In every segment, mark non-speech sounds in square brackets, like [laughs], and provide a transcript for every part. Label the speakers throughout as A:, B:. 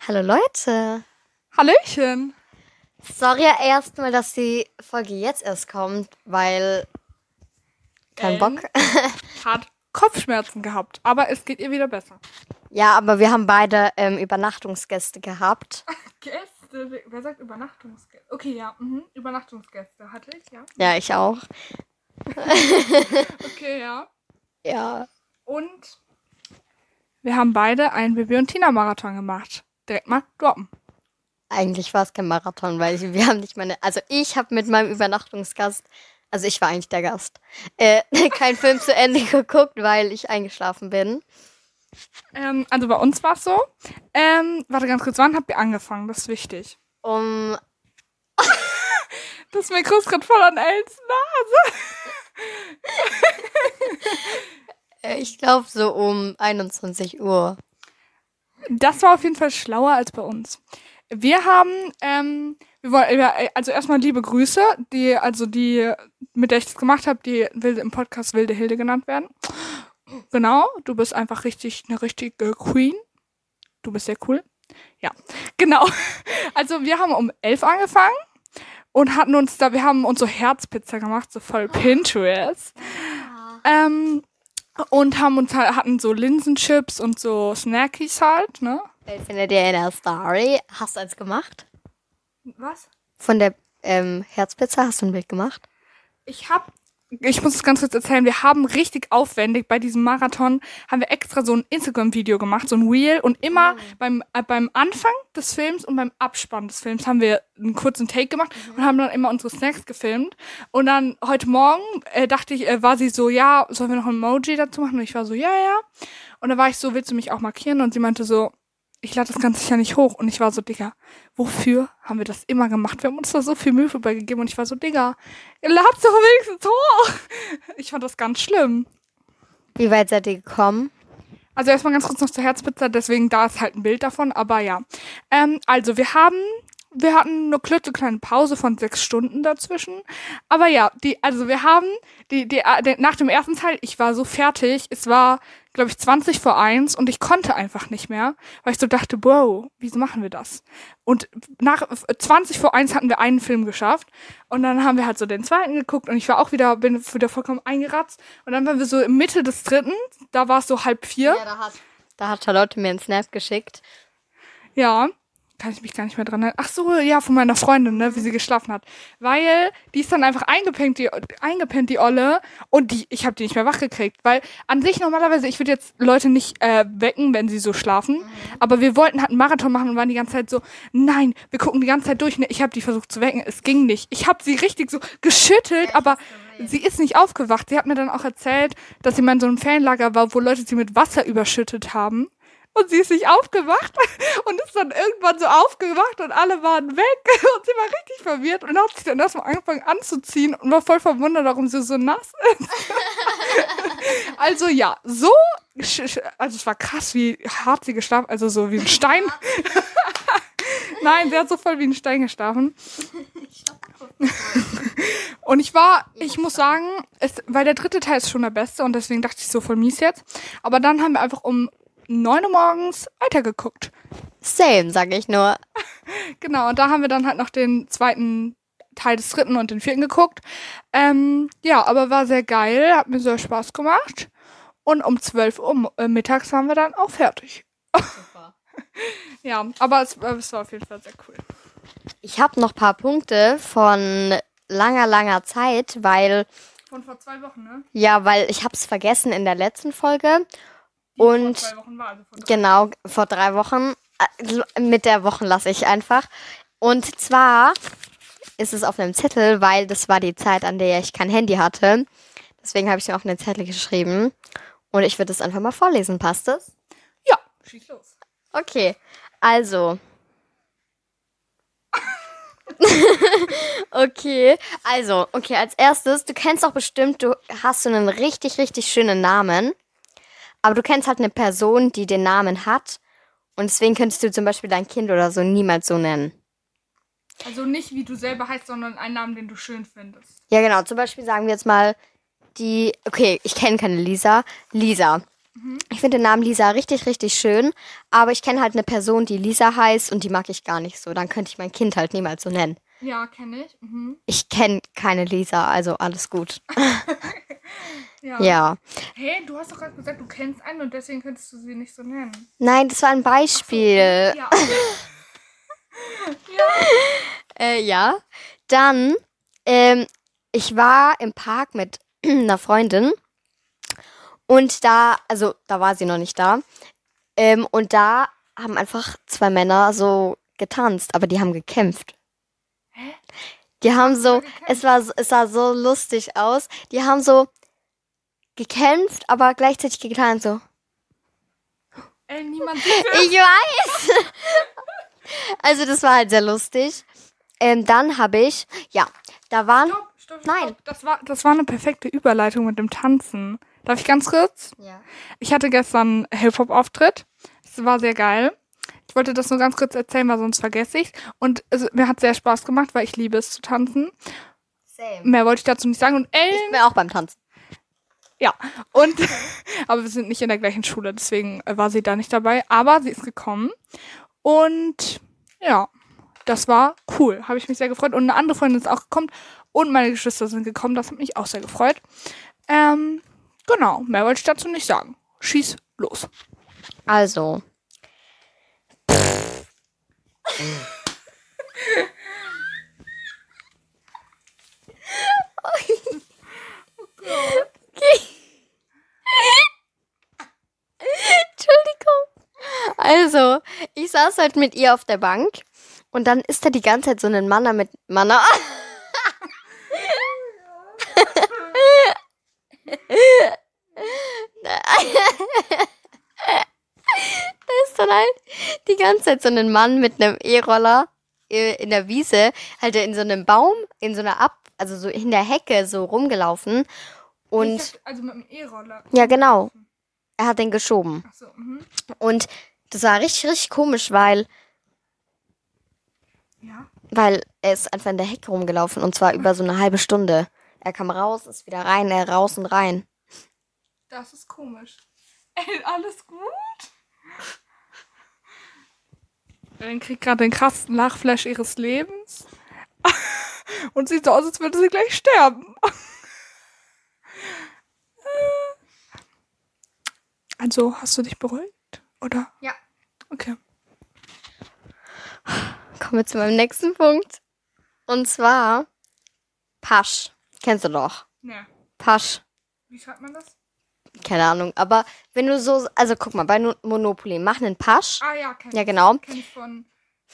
A: Hallo Leute.
B: Hallöchen.
A: Sorry erstmal, dass die Folge jetzt erst kommt, weil kein
B: Ähm.
A: Bock. [laughs]
B: Hat Kopfschmerzen gehabt, aber es geht ihr wieder besser.
A: ja, aber wir haben beide ähm, Übernachtungsgäste gehabt. [laughs]
B: Gäste, wer sagt Übernachtungsgäste? Okay, ja, mhm. Übernachtungsgäste hatte ich, ja.
A: Ja, ich auch. [laughs]
B: Okay, ja.
A: Ja.
B: Und wir haben beide einen Bibi und Tina Marathon gemacht. Direkt mal droppen.
A: Eigentlich war es kein Marathon, weil ich, wir haben nicht meine. Also ich habe mit meinem Übernachtungsgast, also ich war eigentlich der Gast, äh, [laughs] keinen Film zu Ende geguckt, weil ich eingeschlafen bin.
B: Ähm, also bei uns war es so. Ähm, warte ganz kurz, wann habt ihr angefangen? Das ist wichtig.
A: Um [laughs]
B: Das Mikro ist gerade voll an Els Nase. [laughs]
A: äh, ich glaube so um 21 Uhr.
B: Das war auf jeden Fall schlauer als bei uns. Wir haben, ähm, wir wollen, wir- also erstmal liebe Grüße, die, also die, mit der ich das gemacht habe, die will im Podcast Wilde Hilde genannt werden. Genau, du bist einfach richtig, eine richtige Queen. Du bist sehr cool. Ja, genau. [laughs] Also wir haben um elf angefangen und hatten uns da, wir haben uns so Herzpizza gemacht, so voll Pinterest. Ähm, und haben uns halt, hatten so Linsenchips und so Snackies halt, ne?
A: Äh, Findet ihr in der Story? Hast du eins gemacht?
B: Was?
A: Von der ähm, Herzpizza hast du ein Bild gemacht?
B: Ich hab, ich muss es ganz kurz erzählen, wir haben richtig aufwendig bei diesem Marathon, haben wir extra so ein Instagram-Video gemacht, so ein Reel und immer beim, äh, beim Anfang des Films und beim Abspann des Films haben wir einen kurzen Take gemacht und haben dann immer unsere Snacks gefilmt und dann heute Morgen äh, dachte ich, äh, war sie so, ja, sollen wir noch ein Emoji dazu machen? Und ich war so, ja, ja. Und dann war ich so, willst du mich auch markieren? Und sie meinte so, ich lade das Ganze sicher nicht hoch. Und ich war so, Digga, wofür haben wir das immer gemacht? Wir haben uns da so viel Mühe vorbei gegeben. Und ich war so, Digga, ihr ladt's doch wenigstens hoch. Ich fand das ganz schlimm.
A: Wie weit seid ihr gekommen?
B: Also erstmal ganz kurz noch zur Herzpizza, deswegen da ist halt ein Bild davon, aber ja. Ähm, also wir haben, wir hatten eine klitzekleine Pause von sechs Stunden dazwischen. Aber ja, die, also wir haben, die, die, äh, nach dem ersten Teil, ich war so fertig, es war, glaube ich, 20 vor eins und ich konnte einfach nicht mehr, weil ich so dachte, wow, wieso machen wir das? Und nach äh, 20 vor eins hatten wir einen Film geschafft und dann haben wir halt so den zweiten geguckt und ich war auch wieder, bin wieder vollkommen eingeratzt und dann waren wir so in Mitte des dritten, da war es so halb vier.
A: da hat, da hat Charlotte mir einen Snap geschickt.
B: Ja, kann ich mich gar nicht mehr dran erinnern. Ach so, ja, von meiner Freundin, ne, wie sie geschlafen hat. Weil die ist dann einfach eingepennt, die, eingepennt, die Olle. Und die, ich habe die nicht mehr wach gekriegt. Weil an sich normalerweise, ich würde jetzt Leute nicht äh, wecken, wenn sie so schlafen. Aber wir wollten halt einen Marathon machen und waren die ganze Zeit so, nein, wir gucken die ganze Zeit durch. Ne, Ich habe die versucht zu wecken, es ging nicht. Ich habe sie richtig so geschüttelt, aber sie ist nicht aufgewacht. Sie hat mir dann auch erzählt, dass sie mal in so einem Ferienlager war, wo Leute sie mit Wasser überschüttet haben. Und sie ist nicht aufgewacht [laughs] und ist dann irgendwann so aufgewacht und alle waren weg [laughs] und sie war richtig verwirrt und hat sich dann erstmal angefangen anzuziehen und war voll verwundert, warum sie so nass [laughs] ist. also ja, so, also es war krass, wie hart sie geschlafen, also so wie ein Stein. Nein, sie hat so voll wie ein Stein geschlafen. Und ich war, ich muss sagen, es, weil der dritte Teil ist schon der beste und deswegen dachte ich so voll mies jetzt. Aber dann haben wir einfach um 9 Uhr morgens weitergeguckt.
A: Same, sag ich nur. [laughs]
B: Genau, und da haben wir dann halt noch den zweiten Teil des dritten und den vierten geguckt. Ähm, ja, aber war sehr geil, hat mir sehr Spaß gemacht. Und um 12 Uhr äh, mittags waren wir dann auch fertig. [laughs] ja, aber es, äh, es war auf jeden Fall sehr cool.
A: Ich habe noch paar Punkte von langer, langer Zeit, weil,
B: Von vor zwei Wochen, ne?
A: ja, weil ich habe es vergessen in der letzten Folge. Und
B: vor zwei Wochen war, also vor drei.
A: Genau, vor drei Wochen. Äh, Mit der Wochen lasse ich einfach. Und zwar ist es auf einem Zettel, weil das war die Zeit, an der ich kein Handy hatte. Deswegen habe ich mir auf einen Zettel geschrieben. Und ich würde es einfach mal vorlesen. Passt das?
B: Ja, schieß los.
A: Okay, also. [laughs] okay, also, okay, als erstes, du kennst doch bestimmt, du hast so einen richtig, richtig schönen Namen. Aber du kennst halt eine Person, die den Namen hat. Und deswegen könntest du zum Beispiel dein Kind oder so niemals so nennen.
B: Also nicht wie du selber heißt, sondern einen Namen, den du schön findest.
A: Ja, genau. Zum Beispiel sagen wir jetzt mal die. Okay, ich kenne keine Lisa. Lisa. Ich finde den Namen Lisa richtig, richtig schön. Aber ich kenne halt eine Person, die Lisa heißt und die mag ich gar nicht so. Dann könnte ich mein Kind halt niemals so nennen.
B: Ja, kenne ich. Mhm.
A: Ich kenne keine Lisa, also alles gut. [laughs]
B: Ja.
A: Ja.
B: Hey, du hast doch gerade gesagt, du kennst einen und deswegen könntest du sie nicht so nennen.
A: Nein, das war ein Beispiel. [laughs]
B: Ja.
A: Äh, ja. Dann, ähm, ich war im Park mit [clears throat] einer Freundin und da, also da war sie noch nicht da. Ähm, und da haben einfach zwei Männer so getanzt, aber die haben gekämpft.
B: Hä?
A: Die haben so, es war, es sah so lustig aus. Die haben so gekämpft, aber gleichzeitig getan so.
B: Ey, niemand sieht
A: Ich weiß. [laughs] Also das war halt sehr lustig. Ähm, dann habe ich, ja, da waren.
B: Stopp, stopp, stopp.
A: Nein.
B: Das war, das war eine perfekte Überleitung mit dem Tanzen. Darf ich ganz kurz?
A: Ja.
B: Ich hatte gestern Hip-Hop-Auftritt. Es war sehr geil. Ich wollte das nur ganz kurz erzählen, weil sonst vergesse ich Und es, mir hat sehr Spaß gemacht, weil ich liebe es zu tanzen.
A: Same.
B: Mehr wollte ich dazu nicht sagen. Und
A: Ich
B: Ellen,
A: bin auch beim Tanzen.
B: ja. Und, [laughs] aber wir sind nicht in der gleichen Schule, deswegen war sie da nicht dabei. Aber sie ist gekommen. Und, ja. Das war cool. Habe ich mich sehr gefreut. Und eine andere Freundin ist auch gekommen. Und meine Geschwister sind gekommen. Das hat mich auch sehr gefreut. Ähm, genau. Mehr wollte ich dazu nicht sagen. Schieß los.
A: Also. Entschuldigung. Also, ich saß halt mit ihr auf der Bank und dann ist da die ganze Zeit so ein Manner mit Manner. Da ist dann halt die ganze Zeit so ein Mann mit einem E-Roller äh, in der Wiese, halt in so einem Baum, in so einer Ab, also so in der Hecke so rumgelaufen. Und
B: hab, also mit dem E-Roller.
A: ja, genau. Er hat den geschoben.
B: Ach so, mhm.
A: Und das war richtig, richtig komisch, weil,
B: Ja.
A: weil er ist einfach in der Hecke rumgelaufen und zwar über so eine halbe Stunde. Er kam raus, ist wieder rein, er raus und rein.
B: Das ist komisch. [laughs] Ey, alles gut? Ellen kriegt gerade den krassen Lachflash ihres Lebens. [laughs] Und sieht so aus, als würde sie gleich sterben. [laughs] Also, hast du dich beruhigt? Oder?
A: Ja.
B: Okay.
A: Kommen wir zu meinem nächsten Punkt. Und zwar Pasch. Kennst du doch.
B: Ne.
A: Pasch.
B: Wie schreibt man das?
A: Keine Ahnung. Aber wenn du so, also guck mal, bei No- Monopoly, mach einen Pasch.
B: Ah ja, kenn
A: Ja,
B: ich.
A: genau.
B: Kenn ich von.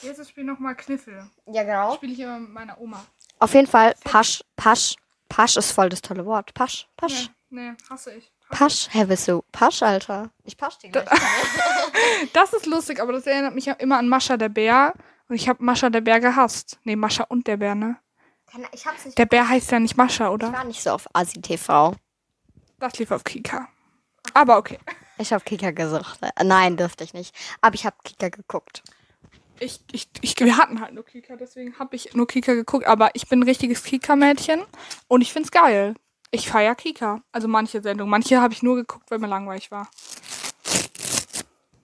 B: Wie heißt das Spiel nochmal? Kniffel.
A: Ja, genau.
B: Spiele ich immer mit meiner Oma.
A: Auf jeden Fall, Pasch, Pasch. Pasch ist voll das tolle Wort. Pasch, Pasch.
B: Nee, nee, hasse ich.
A: Pasch. Hä, bist du Pasch, Alter? Ich pasch dich gleich. [laughs]
B: Das ist lustig, aber das erinnert mich ja immer an Mascha der Bär. Und ich habe Mascha der Bär gehasst. Nee, Mascha und der Bär, ne?
A: Ich hab's nicht.
B: Der Bär heißt ja nicht Mascha,
A: Ich
B: oder?
A: war nicht so auf Asi TV.
B: Das lief auf Kika. Aber okay.
A: Ich hab Kika gesucht. Nein, dürfte ich nicht. Aber ich hab Kika geguckt.
B: Ich, ich, ich, wir hatten halt nur Kika, deswegen habe ich nur Kika geguckt. Aber ich bin ein richtiges Kika-Mädchen und ich find's geil. Ich feier Kika. Also manche Sendungen. Manche habe ich nur geguckt, weil mir langweilig war.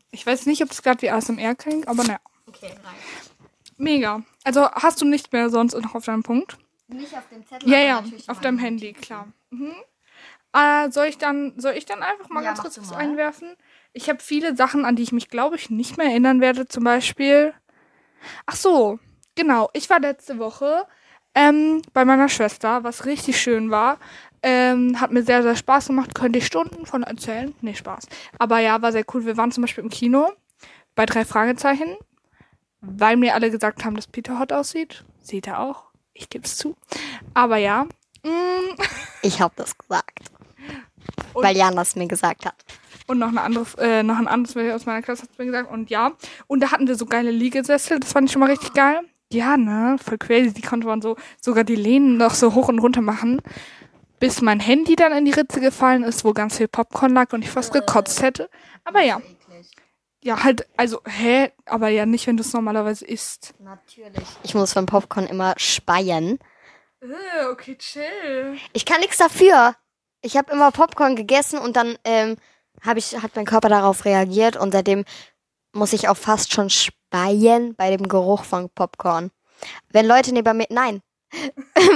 B: Ich weiß nicht, ob das gerade wie ASMR klingt, aber naja.
A: Okay, nein.
B: Mega. Also hast du nichts mehr sonst noch auf deinem Punkt?
A: Nicht auf dem Zettel.
B: Ja, ja, auf
A: in
B: deinem Handy, klar. Mhm. Äh, soll ich dann, soll ich dann einfach mal
A: Ja,
B: ganz kurz was einwerfen? Ich habe viele Sachen, an die ich mich, glaube ich, nicht mehr erinnern werde. Zum Beispiel. Ach so, genau. Ich war letzte Woche ähm, bei meiner Schwester, was richtig schön war. Ähm, hat mir sehr, sehr Spaß gemacht. Könnte ich Stunden von erzählen. Nee, Spaß. Aber ja, war sehr cool. Wir waren zum Beispiel im Kino bei drei Fragezeichen, weil mir alle gesagt haben, dass Peter hot aussieht. Sieht er auch. Ich gebe es zu. Aber ja. Mm,
A: Ich hab das gesagt.
B: Und-
A: weil Jan das mir gesagt hat.
B: Und noch, eine andere, äh, noch ein anderes Mädel aus meiner Klasse hat mir gesagt. Und ja. Und da hatten wir so geile Liegesessel. Das fand ich schon mal richtig geil. Ja, ne? Voll crazy. Die konnte man so, sogar die Lehnen noch so hoch und runter machen. Bis mein Handy dann in die Ritze gefallen ist, wo ganz viel Popcorn lag und ich fast gekotzt hätte. Aber ja. Ja, halt, also, hä? Aber ja nicht, wenn du es normalerweise isst.
A: Natürlich. Ich muss beim Popcorn immer speien.
B: Äh, okay, chill.
A: Ich kann nichts dafür. Ich habe immer Popcorn gegessen und dann ähm, hab ich, hat mein Körper darauf reagiert und seitdem muss ich auch fast schon speien bei dem Geruch von Popcorn. Wenn Leute neben mir, nein, [laughs]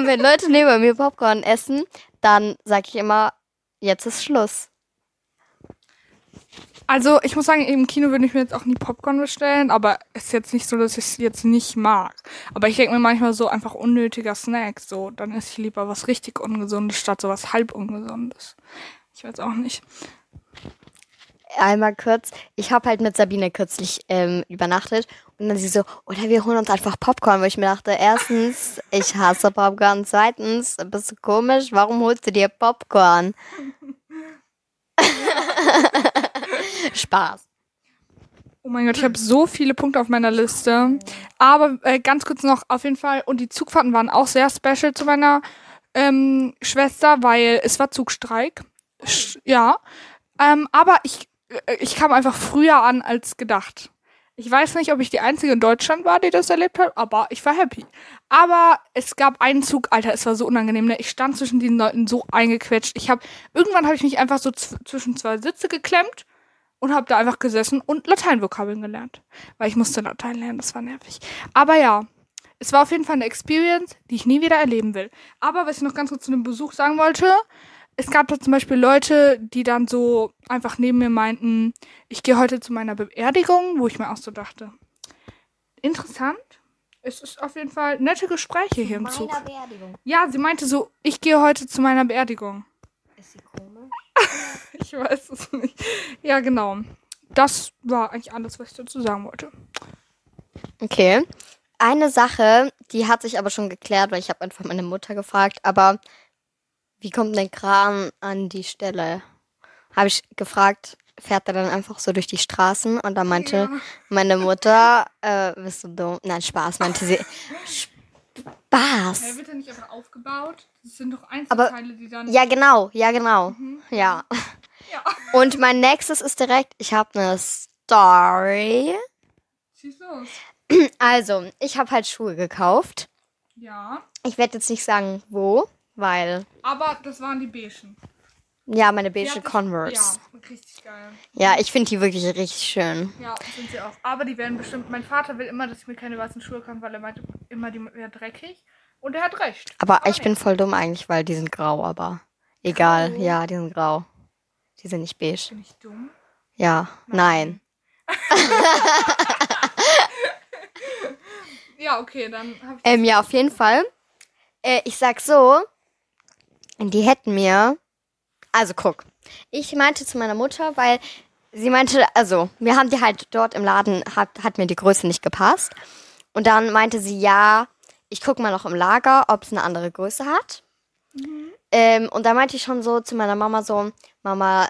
A: wenn Leute neben mir Popcorn essen, dann sage ich immer, jetzt ist Schluss.
B: Also, ich muss sagen, im Kino würde ich mir jetzt auch nie Popcorn bestellen, aber es ist jetzt nicht so, dass ich es jetzt nicht mag. Aber ich denke mir manchmal so einfach unnötiger Snack, so, dann esse ich lieber was richtig Ungesundes statt so was halb Ungesundes. Ich weiß auch nicht.
A: Einmal kurz, ich habe halt mit Sabine kürzlich ähm, übernachtet und dann sie so, oder wir holen uns einfach Popcorn, wo ich mir dachte, erstens, ich hasse Popcorn, zweitens, bist du komisch, warum holst du dir Popcorn? [laughs] [laughs] Spaß.
B: Oh mein Gott, ich habe so viele Punkte auf meiner Liste. Aber äh, ganz kurz noch, auf jeden Fall, und die Zugfahrten waren auch sehr special zu meiner ähm, Schwester, weil es war Zugstreik. Sch ja. Ähm, aber ich, äh, ich kam einfach früher an als gedacht. Ich weiß nicht, ob ich die Einzige in Deutschland war, die das erlebt hat, aber ich war happy. Aber es gab einen Zug, Alter, es war so unangenehm. Ne? Ich stand zwischen diesen Leuten so eingequetscht. Ich habe irgendwann habe ich mich einfach so zwischen zwei Sitze geklemmt und habe da einfach gesessen und Lateinvokabeln gelernt, weil ich musste Latein lernen, das war nervig. Aber ja, es war auf jeden Fall eine Experience, die ich nie wieder erleben will. Aber was ich noch ganz kurz zu dem Besuch sagen wollte, es gab da zum Beispiel Leute, die dann so einfach neben mir meinten, ich gehe heute zu meiner Beerdigung, wo ich mir auch so dachte, interessant. Es ist auf jeden Fall nette Gespräche hier im Zug.
A: Beerdigung.
B: Ja, sie meinte so, ich gehe heute zu meiner Beerdigung.
A: Ist sie komisch? [laughs]
B: ich weiß es nicht. Ja, genau. Das war eigentlich alles, was ich dazu sagen wollte.
A: Okay. Eine Sache, die hat sich aber schon geklärt, weil ich habe einfach meine Mutter gefragt, aber wie kommt der Kran an die Stelle? Habe ich gefragt, fährt er dann einfach so durch die Straßen und dann meinte
B: Ja.
A: meine Mutter, äh, bist du dumm? Nein, Spaß, meinte sie. [laughs] Spaß.
B: Er wird ja nicht einfach aufgebaut. Das sind doch
A: Aber-
B: Einzelteile, die dann.
A: Ja, genau, ja, genau. Ja.
B: Ja. [laughs]
A: Und mein nächstes ist direkt, ich habe eine Story.
B: Schieß los. [clears throat]
A: Also, ich habe halt Schuhe gekauft.
B: Ja.
A: Ich werde jetzt nicht sagen, wo, weil,
B: Aber das waren die Beigen.
A: ja, meine beige Converse.
B: Ja, richtig geil.
A: Ja, ich finde die wirklich richtig schön.
B: Ja, sind sie auch. Aber die werden bestimmt. Mein Vater will immer, dass ich mir keine weißen Schuhe kaufe, weil er meint immer, die wären dreckig. Und er hat recht.
A: Aber ich
B: nee.
A: bin voll dumm eigentlich, weil die sind grau, aber egal.
B: Grau?
A: Ja, die sind grau. Die sind nicht beige.
B: Bin ich dumm?
A: Ja, nein. [laughs]
B: Ja, okay, dann hab ich.
A: Ähm, ja, auf jeden Fall. Äh, ich sag so, die hätten mir. Also guck, ich meinte zu meiner Mutter, weil sie meinte, also wir haben die halt dort im Laden, hat, hat mir die Größe nicht gepasst. Und dann meinte sie, ja, ich guck mal noch im Lager, ob es eine andere Größe hat. Ähm, und da meinte ich schon so zu meiner Mama so, Mama,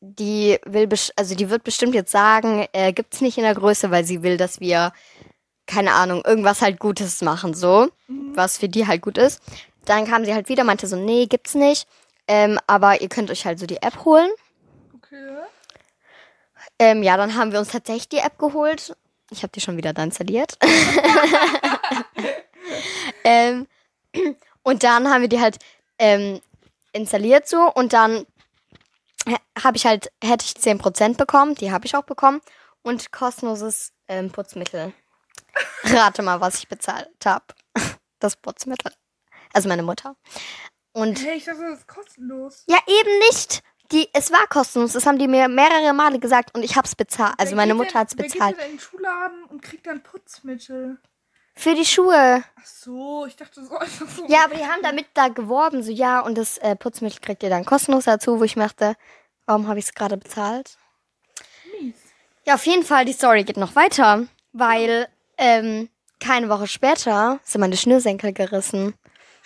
A: die will, also die wird bestimmt jetzt sagen, äh, gibt's nicht in der Größe, weil sie will, dass wir keine Ahnung, irgendwas halt Gutes machen, so, was für die halt gut ist. Dann kam sie halt wieder, meinte so, nee, gibt's nicht. Ähm, aber ihr könnt euch halt so die App holen.
B: Okay.
A: Ähm, ja, dann haben wir uns tatsächlich die App geholt. Ich habe die schon wieder da installiert. [laughs] ähm, und dann haben wir die halt ähm, installiert so und dann habe ich halt, hätte ich 10% bekommen, die habe ich auch bekommen und kostenloses ähm, Putzmittel. Rate mal, was ich bezahlt habe. Das Putzmittel. Also meine Mutter. Und
B: Hey, ich dachte, das ist kostenlos.
A: ja, eben nicht. Die, es war kostenlos. Das haben die mir mehrere Male gesagt und ich hab's bezahlt. Also
B: Wer
A: meine Mutter
B: denn-
A: hat's
B: wer geht
A: bezahlt.
B: denn in den Schuhladen und kriegt dann Putzmittel?
A: Für die Schuhe.
B: Ach so, ich dachte so einfach so.
A: Ja, aber die haben damit da geworben, so ja, und das äh, Putzmittel kriegt ihr dann kostenlos dazu, wo ich dachte, warum habe ich es gerade bezahlt?
B: Mies.
A: Ja, auf jeden Fall, die Story geht noch weiter, weil ähm, keine Woche später sind meine Schnürsenkel gerissen.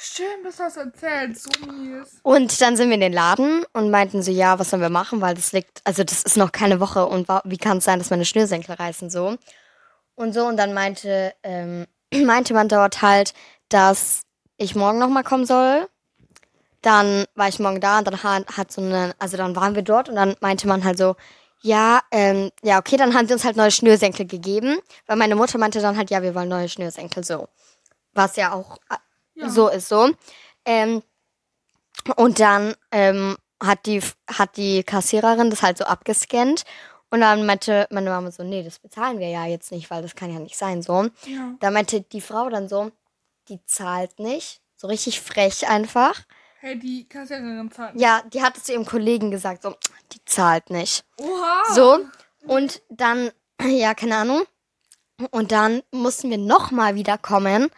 B: Stimmt, das hast du erzählt. So mies.
A: Und dann sind wir in den Laden und meinten so, ja, was sollen wir machen, weil das liegt, also das ist noch keine Woche und wie kann es sein, dass meine Schnürsenkel reißen so. Und so, und dann meinte, ähm, [clears throat] meinte man dort halt, dass ich morgen nochmal kommen soll. Dann war ich morgen da und dann hat, hat so eine, also dann waren wir dort und dann meinte man halt so, ja, ähm, ja, okay, dann haben sie uns halt neue Schnürsenkel gegeben, weil meine Mutter meinte dann halt, ja, wir wollen neue Schnürsenkel so. Was ja auch
B: Ja.
A: so ist so. Ähm, und dann ähm, hat die, hat die Kassiererin das halt so abgescannt. Und dann meinte meine Mama so, nee, das bezahlen wir ja jetzt nicht, weil das kann ja nicht sein, so.
B: Ja.
A: Da meinte die Frau dann so, die zahlt nicht. So richtig frech einfach.
B: Hey, die Kassiererin zahlt.
A: Ja, die hat es zu ihrem Kollegen gesagt, so, die zahlt nicht.
B: Oha.
A: So, und dann, [clears throat] ja, keine Ahnung. Und dann mussten wir nochmal wiederkommen,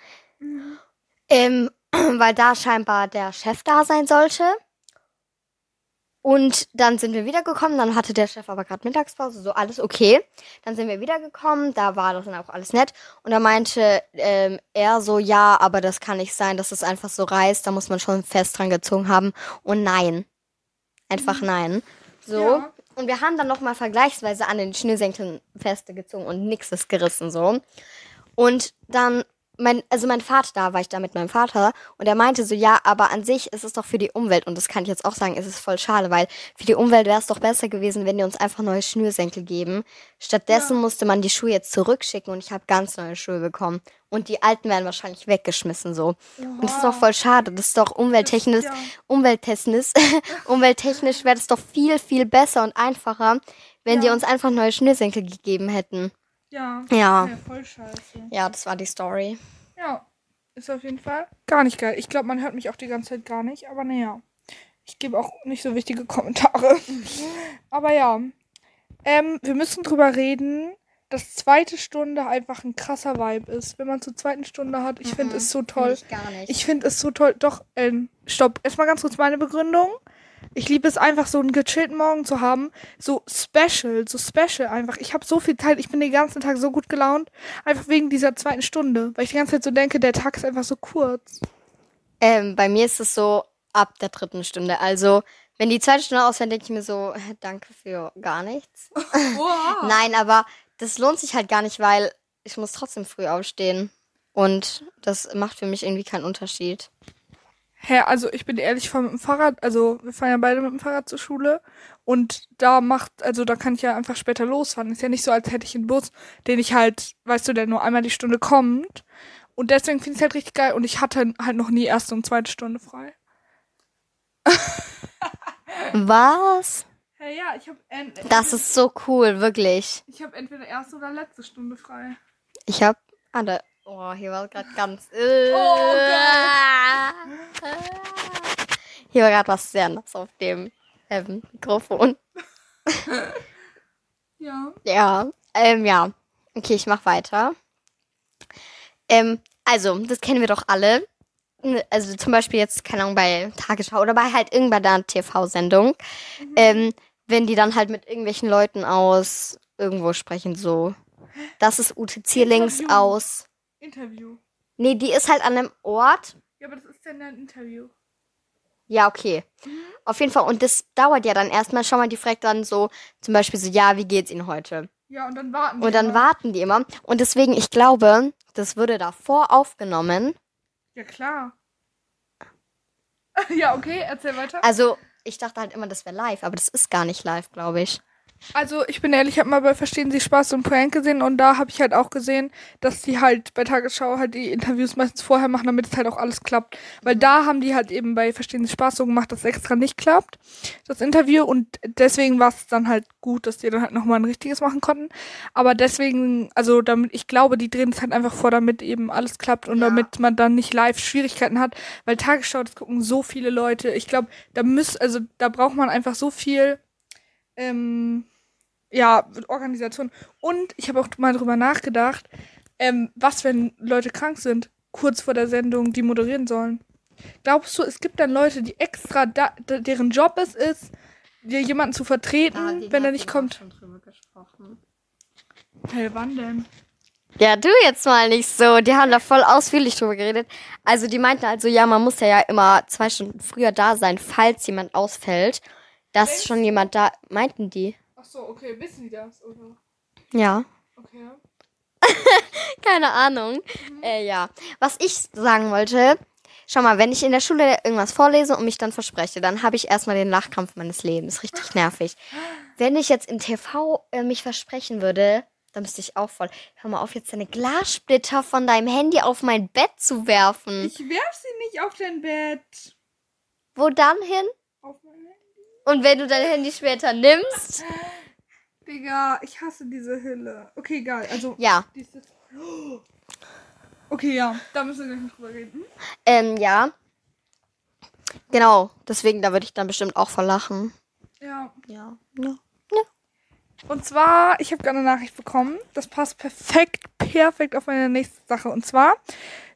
A: ähm, [clears throat] weil da scheinbar der Chef da sein sollte. Und dann sind wir wiedergekommen, dann hatte der Chef aber gerade Mittagspause, so alles okay. Dann sind wir wiedergekommen, da war das dann auch alles nett. Und da meinte ähm, er so, ja, aber das kann nicht sein, dass es einfach so reißt, da muss man schon fest dran gezogen haben. Und nein. Einfach nein. So.
B: Ja.
A: Und wir haben dann nochmal vergleichsweise an den Schnürsenkeln feste gezogen und nix ist gerissen so. Und dann, mein, also mein Vater, da war ich da mit meinem Vater und er meinte so, ja, aber an sich ist es doch für die Umwelt und das kann ich jetzt auch sagen, es ist voll schade, weil für die Umwelt wäre es doch besser gewesen, wenn die uns einfach neue Schnürsenkel geben. Stattdessen musste man die Schuhe jetzt zurückschicken und ich habe ganz neue Schuhe bekommen. Und die alten werden wahrscheinlich weggeschmissen so. Und das ist doch voll schade. Das ist doch umwelttechnisch,
B: ja.
A: umwelttechnisch, [laughs] umwelttechnisch wäre das doch viel, viel besser und einfacher, wenn die
B: Ja.
A: uns einfach neue Schnürsenkel gegeben hätten.
B: Ja.
A: Ja.
B: ja. Voll scheiße.
A: Ja, das war die Story.
B: Ja. Ist auf jeden Fall gar nicht geil. Ich glaube, man hört mich auch die ganze Zeit gar nicht, aber naja. Ich gebe auch nicht so wichtige Kommentare. [laughs] aber ja. Ähm, wir müssen drüber reden, dass zweite Stunde einfach ein krasser Vibe ist. Wenn man zur zweiten Stunde hat, ich finde es so toll.
A: Ich gar nicht.
B: Ich finde es so toll. Doch, ähm, stopp. Erstmal ganz kurz meine Begründung. Ich liebe es einfach, so einen gechillten Morgen zu haben. So special, so special einfach. Ich habe so viel Zeit. Ich bin den ganzen Tag so gut gelaunt. Einfach wegen dieser zweiten Stunde. Weil ich die ganze Zeit so denke, der Tag ist einfach so kurz.
A: ähm, bei mir ist es so ab der dritten Stunde. Also, wenn die zweite Stunde ausfällt, denke ich mir so, danke für gar nichts. [laughs]
B: Wow.
A: Nein, aber das lohnt sich halt gar nicht, weil ich muss trotzdem früh aufstehen. Und das macht für mich irgendwie keinen Unterschied.
B: Hä, also ich bin ehrlich, mit dem Fahrrad, also wir fahren ja beide mit dem Fahrrad zur Schule und da macht, also da kann ich ja einfach später losfahren. Ist ja nicht so, als hätte ich einen Bus, den ich halt, weißt du, der nur einmal die Stunde kommt. Und deswegen finde ich es halt richtig geil und ich hatte halt noch nie erste und zweite Stunde frei.
A: Was?
B: Hey, ja, ich habe
A: Das ist so cool, wirklich.
B: ich habe entweder erste oder letzte Stunde frei.
A: Ich hab. Ah, da. Oh, hier war gerade ganz.
B: Oh
A: Hier war gerade was sehr nass auf dem ähm, Mikrofon. [laughs]
B: Ja.
A: Ja, ähm, ja. Okay, ich mach weiter. Ähm, also, das kennen wir doch alle. Also zum Beispiel jetzt, keine Ahnung, bei Tagesschau oder bei halt irgendeiner TV-Sendung. Ähm, wenn die dann halt mit irgendwelchen Leuten aus irgendwo sprechen, so. Das ist Ute Zierlings aus.
B: Interview.
A: Nee, die ist halt an einem Ort.
B: Ja, aber das ist ja ein Interview.
A: Ja, okay. Auf jeden Fall. Und das dauert ja dann erstmal. Schau mal, die fragt dann so, zum Beispiel so, ja, wie geht's Ihnen heute?
B: Ja, und dann warten wir.
A: Und dann
B: immer.
A: warten die immer. Und deswegen, ich glaube, das würde davor aufgenommen.
B: Ja, klar. [laughs] ja, okay, erzähl weiter.
A: Also, ich dachte halt immer, das wäre live, aber das ist gar nicht live, glaube ich.
B: Also, ich bin ehrlich, ich habe mal bei Verstehen Sie Spaß ein Prank gesehen und da habe ich halt auch gesehen, dass die halt bei Tagesschau halt die Interviews meistens vorher machen, damit es halt auch alles klappt. Weil da haben die halt eben bei Verstehen Sie Spaß so gemacht, dass es extra nicht klappt, das Interview. Und deswegen war es dann halt gut, dass die dann halt nochmal ein richtiges machen konnten. Aber deswegen, also damit, ich glaube, die drehen es halt einfach vor, damit eben alles klappt und
A: Ja.
B: damit man dann nicht live Schwierigkeiten hat. Weil Tagesschau, das gucken so viele Leute. Ich glaube, da müsst, also da braucht man einfach so viel ähm, ja, Organisation. Und ich habe auch mal drüber nachgedacht, ähm, was, wenn Leute krank sind, kurz vor der Sendung, die moderieren sollen. Glaubst du, es gibt dann Leute, die extra, da, da, deren Job es ist, dir jemanden zu vertreten, wenn er nicht kommt? Hey, wann denn?
A: Ja, du jetzt mal nicht so. Die haben da voll ausführlich drüber geredet. Also, die meinten also, ja, man muss ja, ja immer zwei Stunden früher da sein, falls jemand ausfällt. Dass schon jemand da. Meinten die?
B: Ach so, okay, wissen die das, oder?
A: Ja.
B: Okay. [laughs]
A: Keine Ahnung. Äh, ja. Was ich sagen wollte, schau mal, wenn ich in der Schule irgendwas vorlese und mich dann verspreche, dann habe ich erstmal den Lachkrampf meines Lebens. Richtig [laughs] nervig. Wenn ich jetzt im TV äh, mich versprechen würde, dann müsste ich auch voll. Hör mal auf, jetzt deine Glassplitter von deinem Handy auf mein Bett zu werfen.
B: Ich werf sie nicht auf dein Bett.
A: Wo dann hin? Und wenn du dein Handy später nimmst.
B: Digga, ich hasse diese Hülle. Okay, egal. Also,
A: Ja.
B: die ist jetzt- Okay, ja, da müssen wir gleich noch drüber reden.
A: Ähm, ja. Genau. Deswegen, da würde ich dann bestimmt auch verlachen.
B: Ja.
A: Ja. Ja.
B: Und zwar, ich habe gerade eine Nachricht bekommen. Das passt perfekt, perfekt auf meine nächste Sache. Und zwar,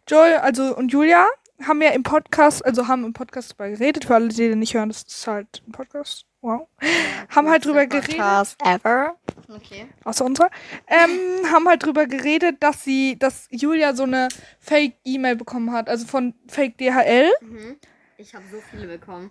B: Joel, also und Julia haben ja im Podcast, also haben im Podcast darüber geredet. Für alle, die den nicht hören, das ist halt ein Podcast. Wow. haben halt drüber geredet.
A: Podcast ever. Okay.
B: außer unserer, ähm, haben halt drüber geredet, dass sie, dass Julia so eine Fake-E-Mail bekommen hat, also von Fake DHL.
A: Mhm. Ich habe so viele bekommen.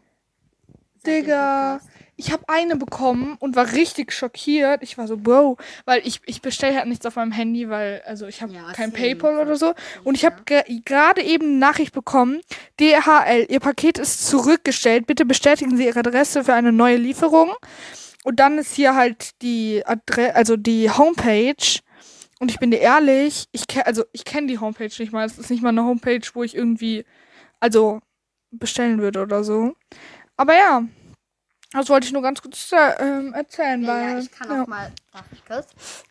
B: Digga, ich habe eine bekommen und war richtig schockiert. Ich war so, Bro, weil ich, ich bestelle halt nichts auf meinem Handy, weil, also ich habe
A: Ja,
B: kein. PayPal oder so. Und ich habe ge gerade eben eine Nachricht bekommen, DHL, Ihr Paket ist zurückgestellt. Bitte bestätigen Sie Ihre Adresse für eine neue Lieferung. Und dann ist hier halt die Adresse, also die Homepage. Und ich bin dir ehrlich, ich kenn, also ich kenne die Homepage nicht mal. Es ist nicht mal eine Homepage, wo ich irgendwie, also bestellen würde oder so. Aber ja, das wollte ich nur ganz kurz äh, ähm, erzählen,
A: Ja,
B: weil
A: ja, ich kann
B: ja.
A: auch mal. Darf ich kurz?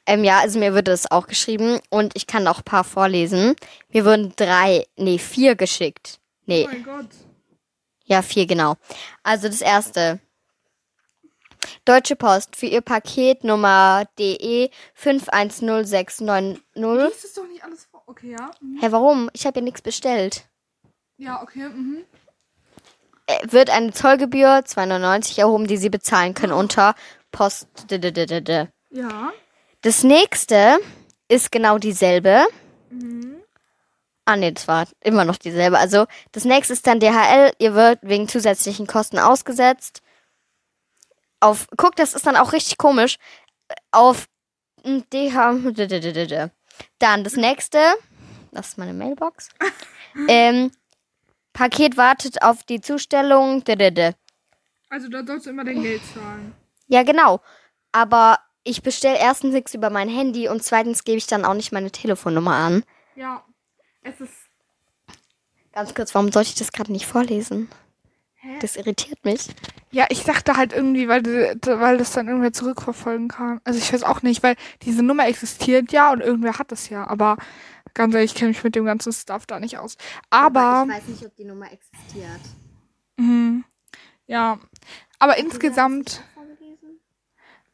A: Ähm, ja, also mir wurde das auch geschrieben und ich kann auch ein paar vorlesen. Mir wurden drei, nee, vier geschickt. Nee,
B: Oh mein Gott.
A: ja, vier genau. Also das erste. Deutsche Post für ihr Paket Nummer DE 510690.
B: Liest es doch nicht alles vor. Okay, ja. Mhm.
A: Hä, warum? Ich habe ja nichts bestellt.
B: Ja, okay. Mhm.
A: Äh, Wird eine Zollgebühr 2,99 erhoben, die Sie bezahlen können unter Post.
B: Ja.
A: Das nächste ist genau dieselbe.
B: Mhm.
A: Ah, nee, das war immer noch dieselbe. Also, das nächste ist dann DHL. Ihr wird wegen zusätzlichen Kosten ausgesetzt. Auf, guck, das ist dann auch richtig komisch. Auf hm, DH. Dann das nächste. Das ist meine Mailbox. [laughs] ähm, Paket wartet auf die Zustellung.
B: Also da sollst du immer dein Geld zahlen.
A: Ja, genau. Aber ich bestelle erstens nichts über mein Handy und zweitens gebe ich dann auch nicht meine Telefonnummer an.
B: Ja. Es ist.
A: Ganz kurz, warum sollte ich das gerade nicht vorlesen?
B: Hä?
A: Das irritiert mich.
B: Ja, ich dachte halt irgendwie, weil, weil das dann irgendwer zurückverfolgen kann. Also ich weiß auch nicht, weil diese Nummer existiert ja und irgendwer hat das ja. Aber ganz ehrlich, ich kenne mich mit dem ganzen Stuff da nicht aus. Aber,
A: ich weiß nicht, ob die Nummer existiert.
B: mhm, ja. Aber insgesamt.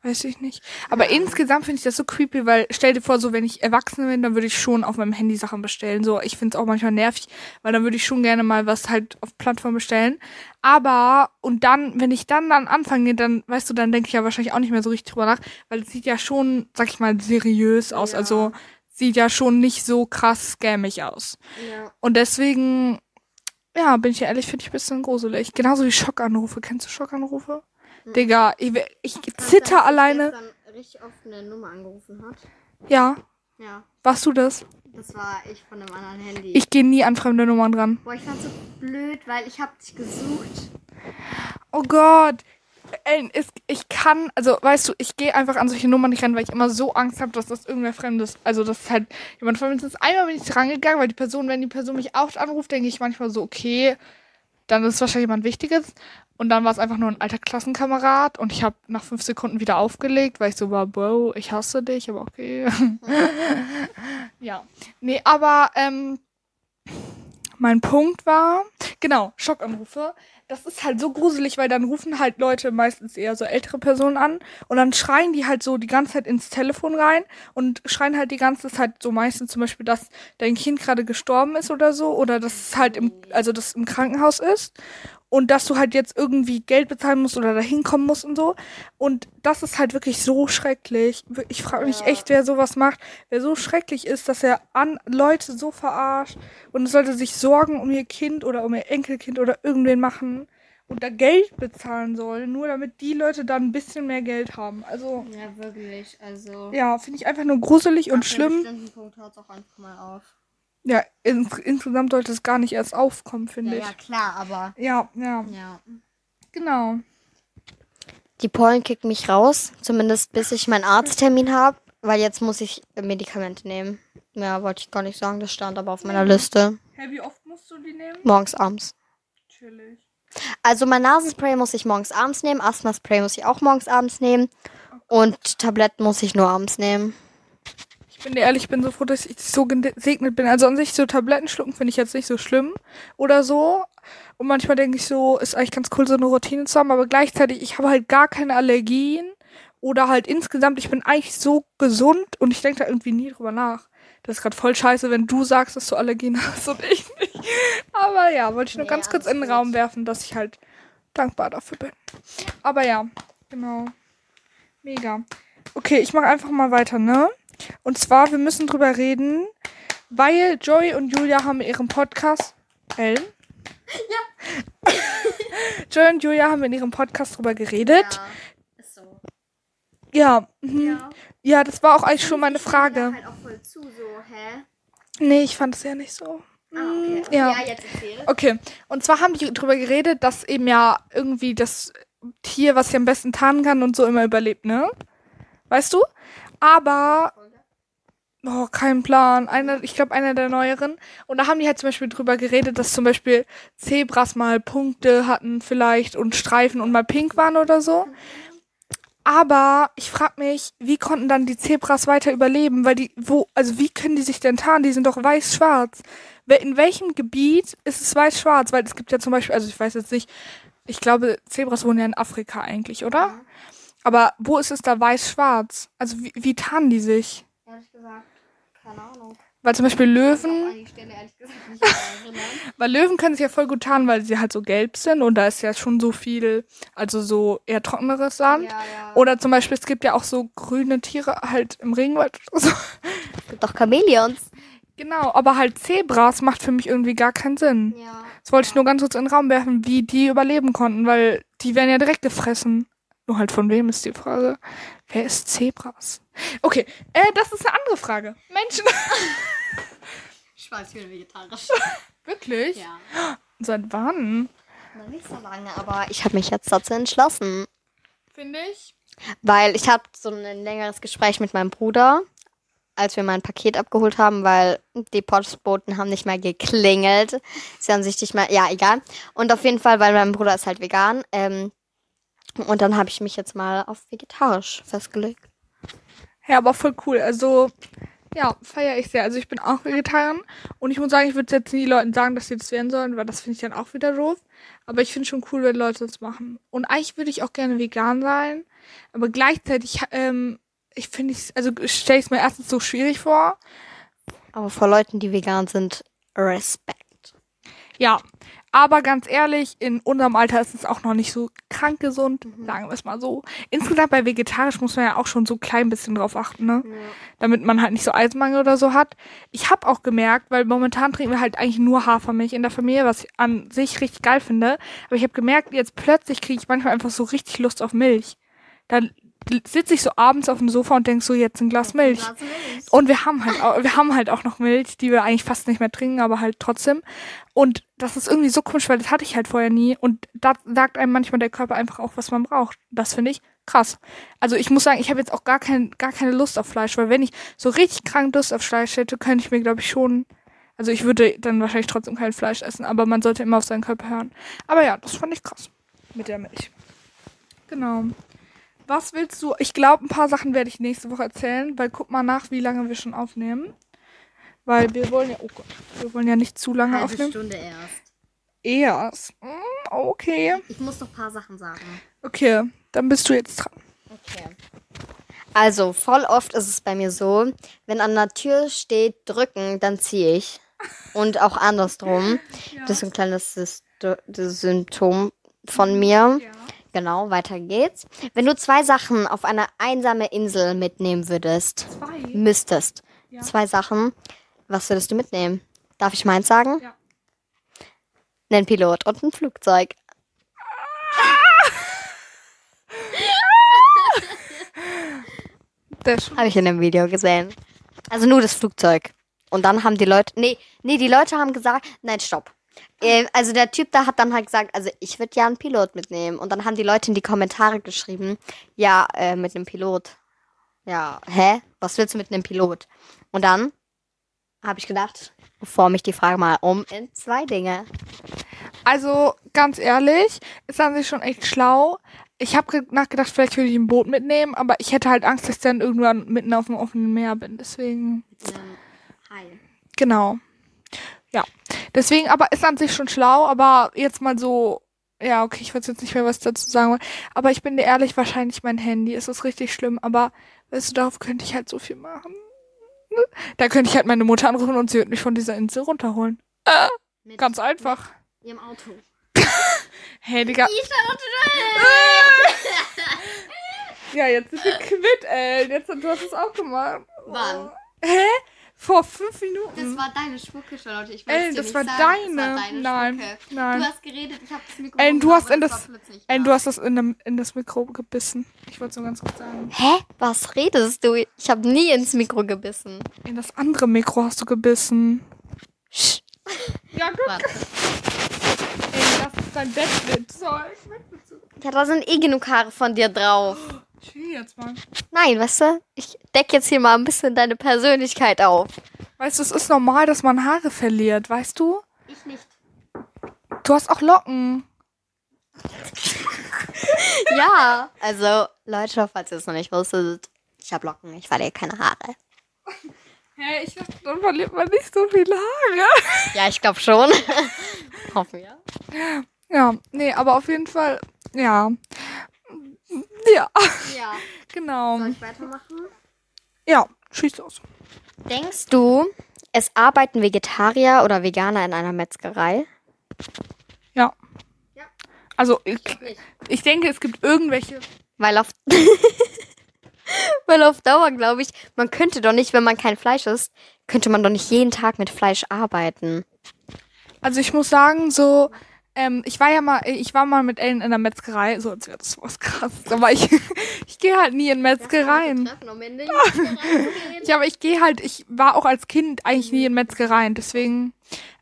B: Weiß ich nicht. Aber insgesamt finde ich das so creepy, weil stell dir vor, so wenn ich erwachsen bin, dann würde ich schon auf meinem Handy Sachen bestellen. So, ich finde es auch manchmal nervig, weil dann würde ich schon gerne mal was halt auf Plattform bestellen. Aber, und dann, wenn ich dann dann anfange, dann, weißt du, dann denke ich ja wahrscheinlich auch nicht mehr so richtig drüber nach, weil es sieht ja schon, sag ich mal, seriös aus.
A: Ja.
B: Also sieht ja schon nicht so krass scammig aus.
A: Ja.
B: Und deswegen, ja, bin ich ehrlich, finde ich ein bisschen gruselig. Genauso wie Schockanrufe. Kennst du Schockanrufe? Digga, ich, ich zitter alleine.
A: richtig oft eine Nummer angerufen hat.
B: Ja,
A: Ja,
B: warst du das?
A: das war ich von einem anderen Handy.
B: Ich gehe nie an fremde Nummern dran.
A: Boah, ich fand's so blöd, weil ich hab dich gesucht.
B: Oh Gott. Ey, es, ich kann, also weißt du, ich gehe einfach an solche Nummern nicht ran, weil ich immer so Angst habe, dass das irgendwer Fremdes, also das ist halt jemand Fremdes ist. Einmal bin ich rangegangen, weil die Person, wenn die Person mich auch anruft, denke ich manchmal so, okay, dann ist es wahrscheinlich jemand Wichtiges. Und dann war es einfach nur ein alter Klassenkamerad und ich habe nach fünf Sekunden wieder aufgelegt, weil ich so war, Bro, ich hasse dich, aber okay. [laughs] ja. Nee, aber ähm, mein Punkt war, genau, Schockanrufe. Das ist halt so gruselig, weil dann rufen halt Leute meistens eher so ältere Personen an und dann schreien die halt so die ganze Zeit ins Telefon rein und schreien halt die ganze Zeit so meistens zum Beispiel, dass dein Kind gerade gestorben ist oder so oder dass es halt im, also das im Krankenhaus ist und dass du halt jetzt irgendwie Geld bezahlen musst oder da hinkommen musst und so. Und das ist halt wirklich so schrecklich. Ich frage mich
A: Ja.
B: echt, wer sowas macht, wer so schrecklich ist, dass er an Leute so verarscht und es sollte sich Sorgen um ihr Kind oder um ihr Enkelkind oder irgendwen machen und da Geld bezahlen soll, nur damit die Leute dann ein bisschen mehr Geld haben. Also,
A: Ja, wirklich. Also.
B: ja, finde ich einfach nur gruselig und schlimm.
A: Punkt hört auch einfach mal auf.
B: Ja, ins insgesamt sollte es gar nicht erst aufkommen, finde
A: Ja, ja,
B: ich.
A: klar, aber.
B: Ja, ja,
A: Ja.
B: genau.
A: Die Pollen kicken mich raus, zumindest bis ich meinen Arzttermin habe, weil jetzt muss ich Medikamente nehmen. Ja, wollte ich gar nicht sagen, das stand aber auf meiner Liste.
B: Hä, wie oft musst du die nehmen?
A: Morgens, abends.
B: Chillig.
A: Also mein Nasenspray muss ich morgens abends nehmen, Asthma-Spray muss ich auch morgens abends nehmen und Tabletten muss ich nur abends nehmen.
B: Ich bin dir ehrlich, ich bin so froh, dass ich so gesegnet bin. Also an sich so Tabletten schlucken finde ich jetzt nicht so schlimm oder so. Und manchmal denke ich so, ist eigentlich ganz cool, so eine Routine zu haben, aber gleichzeitig, ich habe halt gar keine Allergien oder halt insgesamt, ich bin eigentlich so gesund und ich denke da irgendwie nie drüber nach. Das ist gerade voll scheiße, wenn du sagst, dass du Allergien hast und ich nicht. Aber ja, wollte ich nur
A: Nee,
B: ganz kurz in den. Raum werfen, dass ich halt dankbar dafür bin. Aber ja, genau. Mega. Okay, ich mache einfach mal weiter, ne? Und zwar, wir müssen drüber reden, weil Joy und Julia haben in ihrem Podcast. Ellen? Ja. [laughs] Joy und Julia haben in ihrem Podcast drüber geredet.
A: ist so.
B: Ja. mhm. Ja, das war auch eigentlich schon meine Frage.
A: halt auch voll zu, so, hä?
B: Nee, ich fand es ja nicht so.
A: Ah, okay.
B: Mm, Ja.
A: jetzt erzähl.
B: Okay, und zwar haben die drüber geredet, dass eben ja irgendwie das Tier, was sich am besten tarnen kann und so immer überlebt, ne? Weißt du? Aber, oh, kein Plan. Einer, ich glaube, einer der neueren. Und da haben die halt zum Beispiel drüber geredet, dass zum Beispiel Zebras mal Punkte hatten vielleicht und Streifen und mal pink waren oder so. Aber ich frag mich, wie konnten dann die Zebras weiter überleben? Weil die, wo, also wie können die sich denn tarnen? Die sind doch weiß-schwarz. In welchem Gebiet ist es weiß-schwarz? Weil es gibt ja zum Beispiel, also ich weiß jetzt nicht, ich glaube, Zebras wohnen ja in Afrika eigentlich, oder? Aber wo ist es da weiß-schwarz? Also wie, wie tarnen die sich?
A: Ehrlich gesagt, keine Ahnung.
B: Weil zum Beispiel Löwen,
A: Stelle [laughs]
B: weil Löwen können sich ja voll gut tarnen, weil sie halt so gelb sind und da ist ja schon so viel, also so eher trockeneres Land.
A: ja, ja.
B: Oder zum Beispiel, es gibt ja auch so grüne Tiere halt im Regenwald oder so.
A: es gibt doch Chamäleons.
B: Genau, aber halt Zebras macht für mich irgendwie gar keinen Sinn.
A: Ja.
B: Das wollte ich nur ganz kurz in den Raum werfen, wie die überleben konnten, weil die werden ja direkt gefressen. Nur halt von wem ist die Frage. Wer ist Zebras? Okay, äh, das ist eine andere Frage. Menschen. [laughs]
A: Ich weiß, ich bin vegetarisch. [laughs]
B: Wirklich?
A: Ja.
B: Seit wann?
A: Noch nicht so lange, aber ich habe mich jetzt dazu entschlossen.
B: Finde ich.
A: Weil ich hatte so ein längeres Gespräch mit meinem Bruder, als wir mein Paket abgeholt haben, weil die Postboten haben nicht mehr geklingelt. Sie haben sich nicht mehr, ja, egal. Und auf jeden Fall, weil mein Bruder ist halt vegan. Ähm, und dann habe ich mich jetzt mal auf vegetarisch festgelegt.
B: Ja, aber voll cool. Also, ja, feiere ich sehr. Also ich bin auch Vegetarierin und ich muss sagen, ich würde jetzt nie Leuten sagen, dass sie das werden sollen, weil das finde ich dann auch wieder doof. Aber ich finde schon cool, wenn Leute das machen. Und eigentlich würde ich auch gerne vegan sein, aber gleichzeitig, ähm, ich finde ich, also stelle ich es mir erstens so schwierig vor.
A: Aber vor Leuten, die vegan sind, Respekt.
B: Ja, aber ganz ehrlich, in unserem Alter ist es auch noch nicht so krank gesund, sagen wir es mal so. Insgesamt bei vegetarisch muss man ja auch schon so ein klein bisschen drauf achten, ne? Damit man halt nicht so Eisenmangel oder so hat. Ich habe auch gemerkt, weil momentan trinken wir halt eigentlich nur Hafermilch in der Familie, was ich an sich richtig geil finde. Aber ich habe gemerkt, jetzt plötzlich kriege ich manchmal einfach so richtig Lust auf Milch. Dann sitze ich so abends auf dem Sofa und denk so, jetzt ein Glas Milch. Und wir haben halt auch, wir haben halt auch noch Milch, die wir eigentlich fast nicht mehr trinken, aber halt trotzdem. Und das ist irgendwie so komisch, weil das hatte ich halt vorher nie. Und da sagt einem manchmal der Körper einfach auch, was man braucht. Das finde ich krass. Also ich muss sagen, ich habe jetzt auch gar, kein, gar keine Lust auf Fleisch, weil wenn ich so richtig krank Lust auf Fleisch hätte, könnte ich mir, glaube ich, schon. Also ich würde dann wahrscheinlich trotzdem kein Fleisch essen, aber man sollte immer auf seinen Körper hören. Aber ja, das fand ich krass. Mit der Milch. Genau. Was willst du? Ich glaube, ein paar Sachen werde ich nächste Woche erzählen, weil guck mal nach, wie lange wir schon aufnehmen. Weil wir wollen ja, oh Gott, wir wollen ja nicht zu lange
A: Halbe
B: aufnehmen.
A: Stunde erst.
B: Erst. Mm, Okay.
A: Ich muss noch ein paar Sachen sagen.
B: Okay, dann bist du jetzt dran.
A: Okay. Also, voll oft ist es bei mir so, wenn an der Tür steht drücken, dann ziehe ich. Und auch andersrum. [laughs] Das ist ein kleines das Symptom von mir. Genau, weiter geht's. Wenn du zwei Sachen auf eine einsame Insel mitnehmen würdest,
B: Zwei.
A: müsstest,
B: Ja.
A: zwei Sachen, was würdest du mitnehmen? Darf ich meins sagen?
B: Ja.
A: Einen Pilot und ein Flugzeug. [laughs] Habe ich in dem Video gesehen. Also nur das Flugzeug. Und dann haben die Leute, nee, nee, die Leute haben gesagt, nein, stopp. Äh, Also der Typ da hat dann halt gesagt, also ich würde ja einen Pilot mitnehmen. Und dann haben die Leute in die Kommentare geschrieben, ja, äh, mit einem Pilot. Ja, hä? Was willst du mit einem Pilot? Und dann habe ich gedacht, forme ich die Frage mal um in zwei Dinge.
B: Also, ganz ehrlich, ist an sich schon echt schlau. Ich habe nachgedacht, vielleicht würde ich ein Boot mitnehmen, aber ich hätte halt Angst, dass ich dann irgendwann mitten auf dem offenen Meer bin. Deswegen,
A: Mit einem Hai.
B: genau. Ja. Deswegen, aber ist an sich schon schlau, aber jetzt mal so, ja, okay, ich weiß jetzt nicht mehr, was ich dazu sagen. Aber ich bin dir ehrlich, wahrscheinlich mein Handy. Es ist richtig schlimm, aber weißt du, darauf könnte ich halt so viel machen. Da könnte ich halt meine Mutter anrufen und sie wird mich von dieser Insel runterholen.
A: Mit
B: Ganz einfach.
A: ihrem Auto. [laughs]
B: Hey, Digga. [laughs] Ja, jetzt sind wir quitt, ey. Jetzt, du hast es auch gemacht.
A: Wann?
B: Hä? Vor fünf Minuten.
A: Das war deine Spucke, Charlotte. Ich dir
B: das
A: nicht
B: war
A: sagen.
B: deine.
A: Das war deine
B: Nein,
A: Spucke.
B: nein.
A: Du hast geredet, ich habe das Mikro
B: Ey, du hast in
A: das da.
B: du hast das in, dem, in das Mikro gebissen. Ich wollte so ganz kurz sagen.
A: Hä? Was redest du? Ich habe nie ins Mikro gebissen.
B: In das andere Mikro hast du gebissen.
A: Sch.
B: Ja, gut.
A: Warte.
B: Ey, das ist dein Bettwitzeug.
A: Ja, da sind eh genug Haare von dir drauf. [gasps]
B: Chill jetzt mal.
A: Nein, weißt du? Ich deck jetzt hier mal ein bisschen deine Persönlichkeit auf.
B: Weißt du, es ist normal, dass man Haare verliert, weißt du?
A: Ich nicht.
B: Du hast auch Locken. [laughs]
A: Ja, also Leute, falls ihr es noch nicht wusstet, ich habe Locken, ich verliere keine Haare.
B: Hä, ich dachte, dann verliert man nicht so viele Haare. [laughs]
A: Ja, ich glaube schon. [laughs] Hoffen wir.
B: Ja, nee, aber auf jeden Fall, ja. Ja,
A: Ja.
B: genau.
A: Soll ich weitermachen?
B: Ja, schieß los.
A: Denkst du, es arbeiten Vegetarier oder Veganer in einer Metzgerei?
B: Ja.
A: Ja.
B: Also, ich,
A: nicht.
B: ich denke, es gibt irgendwelche.
A: Weil auf, [laughs] weil auf Dauer, glaube ich, man könnte doch nicht, wenn man kein Fleisch isst, könnte man doch nicht jeden Tag mit Fleisch arbeiten.
B: Also, ich muss sagen, so. Ähm, ich war ja mal, ich war mal mit Ellen in der Metzgerei, so als wäre das was krasses, aber ich, [laughs] ich gehe halt nie in Metzgereien. Ja, aber ich gehe halt, ich war auch als Kind eigentlich nie in Metzgereien, deswegen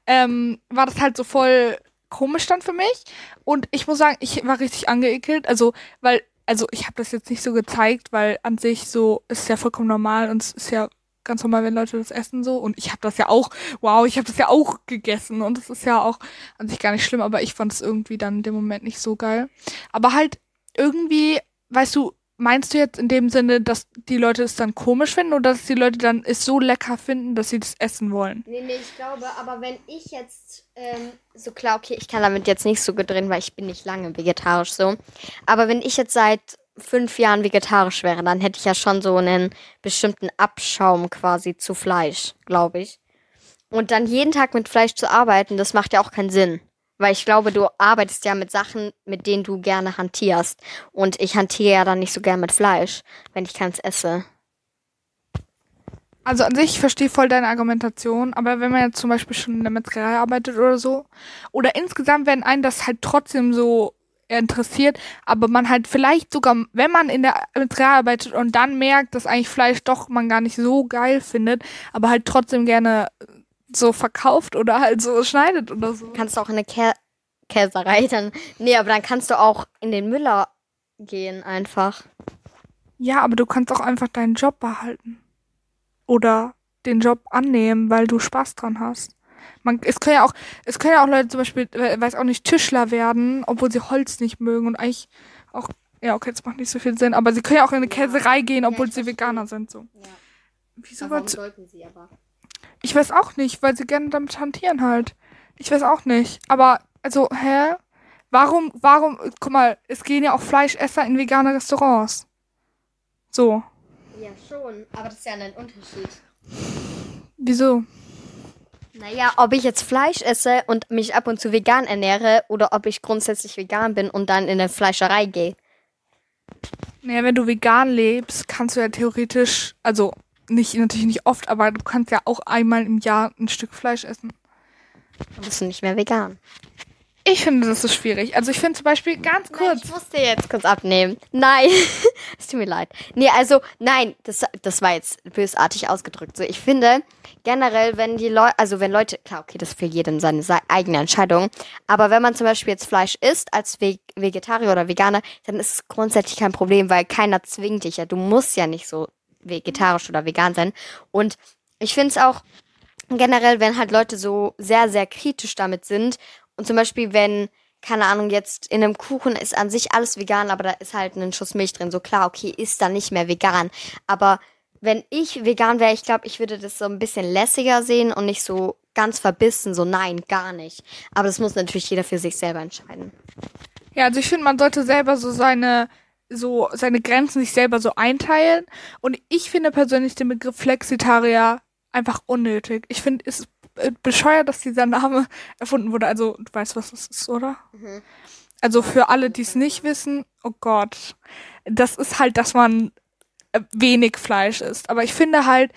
B: ähm, war das halt so voll komisch dann für mich. Und ich muss sagen, ich war richtig angeekelt, also, weil, also ich habe das jetzt nicht so gezeigt, weil an sich so ist ja vollkommen normal und es ist ja ganz normal, wenn Leute das essen so. Und ich habe das ja auch, wow, ich habe das ja auch gegessen und das ist ja auch an sich gar nicht schlimm, aber ich fand es irgendwie dann in dem Moment nicht so geil. Aber halt irgendwie, weißt du, meinst du jetzt in dem Sinne, dass die Leute es dann komisch finden oder dass die Leute dann es so lecker finden, dass sie das essen wollen?
A: Nee, nee, ich glaube, aber wenn ich jetzt ähm, so klar, okay, ich kann damit jetzt nicht so drin, weil ich bin nicht lange vegetarisch so. Aber wenn ich jetzt seit fünf Jahren vegetarisch wäre, dann hätte ich ja schon so einen bestimmten Abschaum quasi zu Fleisch, glaube ich. Und dann jeden Tag mit Fleisch zu arbeiten, das macht ja auch keinen Sinn. Weil ich glaube, du arbeitest ja mit Sachen, mit denen du gerne hantierst. Und ich hantiere ja dann nicht so gern mit Fleisch, wenn ich keins esse.
B: Also an sich, ich verstehe voll deine Argumentation, aber wenn man jetzt zum Beispiel schon in der Metzgerei arbeitet oder so, oder insgesamt, wenn einen das halt trotzdem so interessiert, aber man halt vielleicht sogar, wenn man in der Metzgerei arbeitet und dann merkt, dass eigentlich Fleisch doch man gar nicht so geil findet, aber halt trotzdem gerne so verkauft oder halt so schneidet oder so.
A: kannst du auch in eine Kä Käserei dann. Nee, aber dann kannst du auch in den Müller gehen einfach.
B: Ja, aber du kannst auch einfach deinen Job behalten. Oder den Job annehmen, weil du Spaß dran hast. Man, es können ja auch, es können ja auch Leute zum Beispiel, weiß auch nicht, Tischler werden, obwohl sie Holz nicht mögen und eigentlich auch, ja, okay, das macht nicht so viel Sinn, aber sie können ja auch in eine Käserei gehen, obwohl
A: ich
B: sie. Veganer sind, so.
A: Ja.
B: Wieso wird's-
A: sollten sie aber?
B: Ich weiß auch nicht, weil sie gerne damit hantieren halt. Ich weiß auch nicht. Aber, also, hä? Warum, warum, guck mal, es gehen ja auch Fleischesser in vegane Restaurants. So.
A: Ja, schon. Aber das ist ja ein Unterschied.
B: Wieso?
A: Naja, ob ich jetzt Fleisch esse und mich ab und zu vegan ernähre oder ob ich grundsätzlich vegan bin und dann in eine Fleischerei gehe.
B: Naja, wenn du vegan lebst, kannst du ja theoretisch, also nicht, natürlich nicht oft, aber du kannst ja auch einmal im Jahr ein Stück Fleisch essen.
A: Dann bist du nicht mehr vegan.
B: Ich finde, das ist schwierig. Also ich finde zum Beispiel ganz
A: Nein,
B: kurz.
A: ich musste jetzt kurz abnehmen. Nein, [laughs] es tut mir leid. Nee, also, nein, das, das war jetzt bösartig ausgedrückt. So, ich finde generell, wenn die Leute, also wenn Leute, klar, okay, das ist für jeden seine se- eigene Entscheidung, aber wenn man zum Beispiel jetzt Fleisch isst als Ve Vegetarier oder Veganer, dann ist es grundsätzlich kein Problem, weil keiner zwingt dich ja. Du musst ja nicht so vegetarisch oder vegan sein. Und ich finde es auch generell, wenn halt Leute so sehr, sehr kritisch damit sind Und zum Beispiel, wenn, keine Ahnung, jetzt in einem Kuchen ist an sich alles vegan, aber da ist halt ein Schuss Milch drin. So klar, okay, ist dann nicht mehr vegan. Aber wenn ich vegan wäre, ich glaube, ich würde das so ein bisschen lässiger sehen und nicht so ganz verbissen, so nein, gar nicht. Aber das muss natürlich jeder für sich selber entscheiden.
B: Ja, also ich finde, man sollte selber so seine so seine Grenzen sich selber so einteilen. Und ich finde persönlich den Begriff Flexitarier einfach unnötig. Ich finde es bescheuert, dass dieser Name erfunden wurde. Also du weißt, was das ist, oder?
A: Mhm.
B: Also für alle, die es nicht wissen, oh Gott, das ist halt, dass man äh, wenig Fleisch isst. Aber ich finde halt,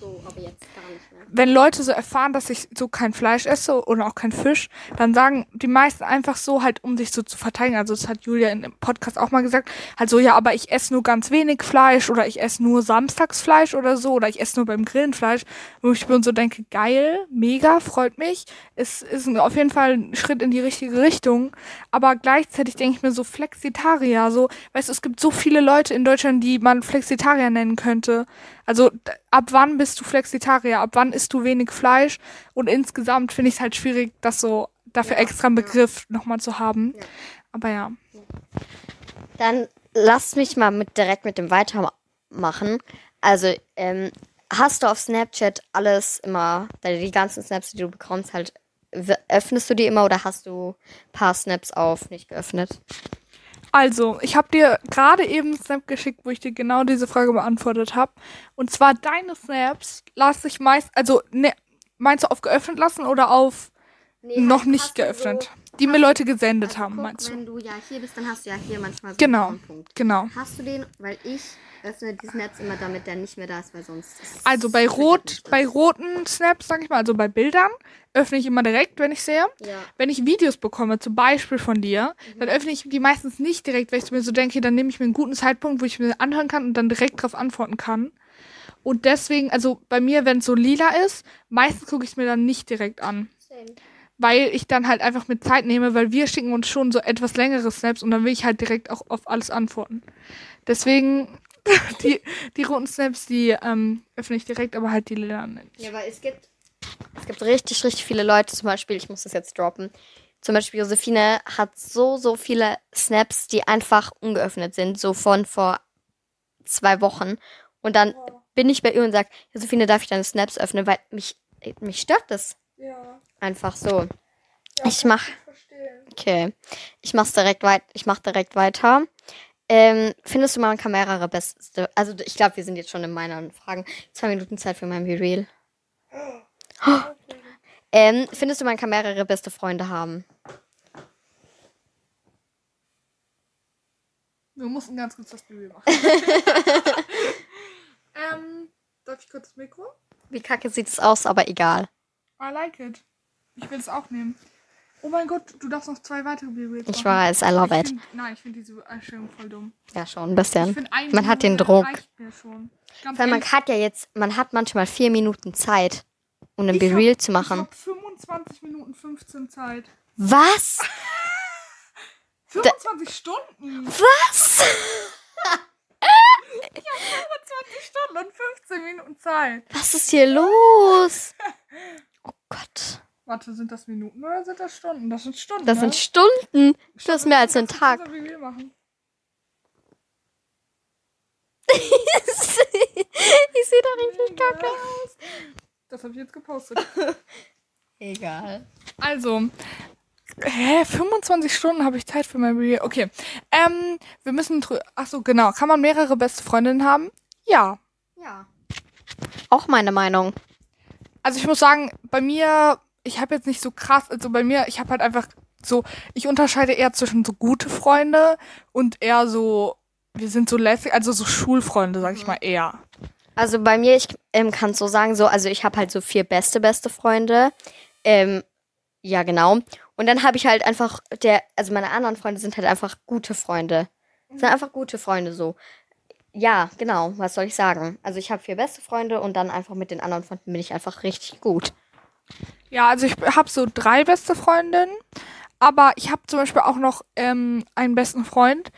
A: so, aber jetzt gar nicht.
B: Wenn Leute so erfahren, dass ich so kein Fleisch esse oder auch kein Fisch, dann sagen die meisten einfach so halt, um sich so zu verteidigen. Also das hat Julia in dem Podcast auch mal gesagt, halt so, ja, aber ich esse nur ganz wenig Fleisch oder ich esse nur Samstagsfleisch oder so oder ich esse nur beim Grillen Fleisch, wo ich mir so denke, geil, mega, freut mich. Es ist auf jeden Fall ein Schritt in die richtige Richtung, aber gleichzeitig denke ich mir so Flexitarier, so, weißt du, es gibt so viele Leute in Deutschland, die man Flexitarier nennen könnte. Also ab wann bist du Flexitarier? Ab wann isst du wenig Fleisch? Und insgesamt finde ich es halt schwierig, das so dafür
A: Ja,
B: extra einen
A: ja.
B: Begriff nochmal zu haben.
A: Ja.
B: Aber ja.
A: Dann lass mich mal mit, direkt mit dem weitermachen. Also, ähm, hast du auf Snapchat alles immer, die ganzen Snaps, die du bekommst, halt, öffnest du die immer oder hast du ein paar Snaps auf nicht geöffnet?
B: Also, ich habe dir gerade eben einen Snap geschickt, wo ich dir genau diese Frage beantwortet habe. Und zwar deine Snaps lasse ich meist, also ne, meinst du auf geöffnet lassen oder auf noch nicht geöffnet? die mir Leute gesendet haben, meinst du?
A: Also Wenn du ja hier bist, dann hast du ja hier manchmal so
B: Genau.
A: einen Punkt.
B: Genau.
A: Hast du den, weil ich öffne die Snaps immer, damit der nicht mehr da ist, weil sonst. ist-
B: Also bei rot, bei roten Snaps, sag ich mal, also bei Bildern, öffne ich immer direkt, wenn ich sehe.
A: Ja.
B: Wenn ich Videos bekomme, zum Beispiel von dir, dann öffne ich die meistens nicht direkt, weil ich mir so denke, dann nehme ich mir einen guten Zeitpunkt, wo ich mir anhören kann und dann direkt darauf antworten kann. Und deswegen, also bei mir, wenn es so lila ist, meistens gucke ich es mir dann nicht direkt an. Weil ich dann halt einfach mit Zeit nehme, weil wir schicken uns schon so etwas längere Snaps und dann will ich halt direkt auch auf alles antworten. Deswegen, [laughs] die, die roten Snaps, die ähm, öffne ich direkt, aber halt die lila nicht.
A: Ja, weil es gibt, es gibt richtig, richtig viele Leute, zum Beispiel, ich muss das jetzt droppen. Zum Beispiel Josephine hat so, so viele Snaps, die einfach ungeöffnet sind, so von vor zwei Wochen. Und dann bin ich bei ihr und sage, Josephine, darf ich deine Snaps öffnen, weil mich, mich stört das
B: Ja,
A: einfach so. Ich mach,
B: verstehe.
A: okay, ich mach's direkt weit, ich mach direkt weiter. Ähm, findest du, man kann mehrere beste, also ich glaube, wir sind jetzt schon in meinen Fragen. Zwei Minuten Zeit für mein Be Real. [gasps] Ähm, findest du, man kann mehrere beste Freunde haben?
B: Wir mussten ganz kurz das Baby machen. [laughs] ähm, darf ich kurz das Mikro?
A: Wie kacke sieht es aus, aber egal.
B: I like it. Ich will es auch nehmen. Oh mein Gott, du darfst noch zwei weitere Baby
A: Ich weiß, I love it.
B: Find, nein, ich finde diese Einstellung voll dumm.
A: Ja, schon ein
B: Ich
A: bisschen.
B: ein
A: Man hat den Druck. Weil man hat ja jetzt, man hat manchmal vier Minuten Zeit, um ein
B: ich
A: Be
B: hab-
A: Real zu
B: Ich
A: machen.
B: habe 25 Minuten 15 Zeit.
A: Was? [laughs]
B: 25 Stunden!
A: Was? [laughs]
B: 25 Stunden und 15 Minuten Zeit.
A: Was ist hier los? [laughs] Oh Gott.
B: Warte, sind das Minuten oder sind das Stunden? Das sind Stunden.
A: Das
B: ne?
A: sind Stunden. Das ist mehr als ein Tag. [laughs] ich sehe da richtig kacke aus.
B: Das habe ich jetzt gepostet. [laughs]
A: Egal.
B: Also, hä, 25 Stunden habe ich Zeit für mein Reveal. Okay, ähm, wir müssen, drü- ach so, genau. Kann man mehrere beste Freundinnen haben? Ja.
A: Ja. Auch meine Meinung.
B: Also ich muss sagen, bei mir, ich habe jetzt nicht so krass, also bei mir, ich habe halt einfach so, ich unterscheide eher zwischen so gute Freunde und eher so, wir sind so lässig, also so Schulfreunde, sag ich mal eher.
A: Also bei mir, ich ähm, kann es so sagen, so, also ich habe halt so vier beste, beste Freunde. Ähm, ja, genau. Und dann habe ich halt einfach, der, also meine anderen Freunde sind halt einfach gute Freunde. Sind einfach gute Freunde so. Ja, genau, was soll ich sagen? Also ich habe vier beste Freunde und dann einfach mit den anderen Freunden bin ich einfach richtig gut.
B: Ja, also ich habe so drei beste Freundinnen, aber ich habe zum Beispiel auch noch ähm, einen besten Freund,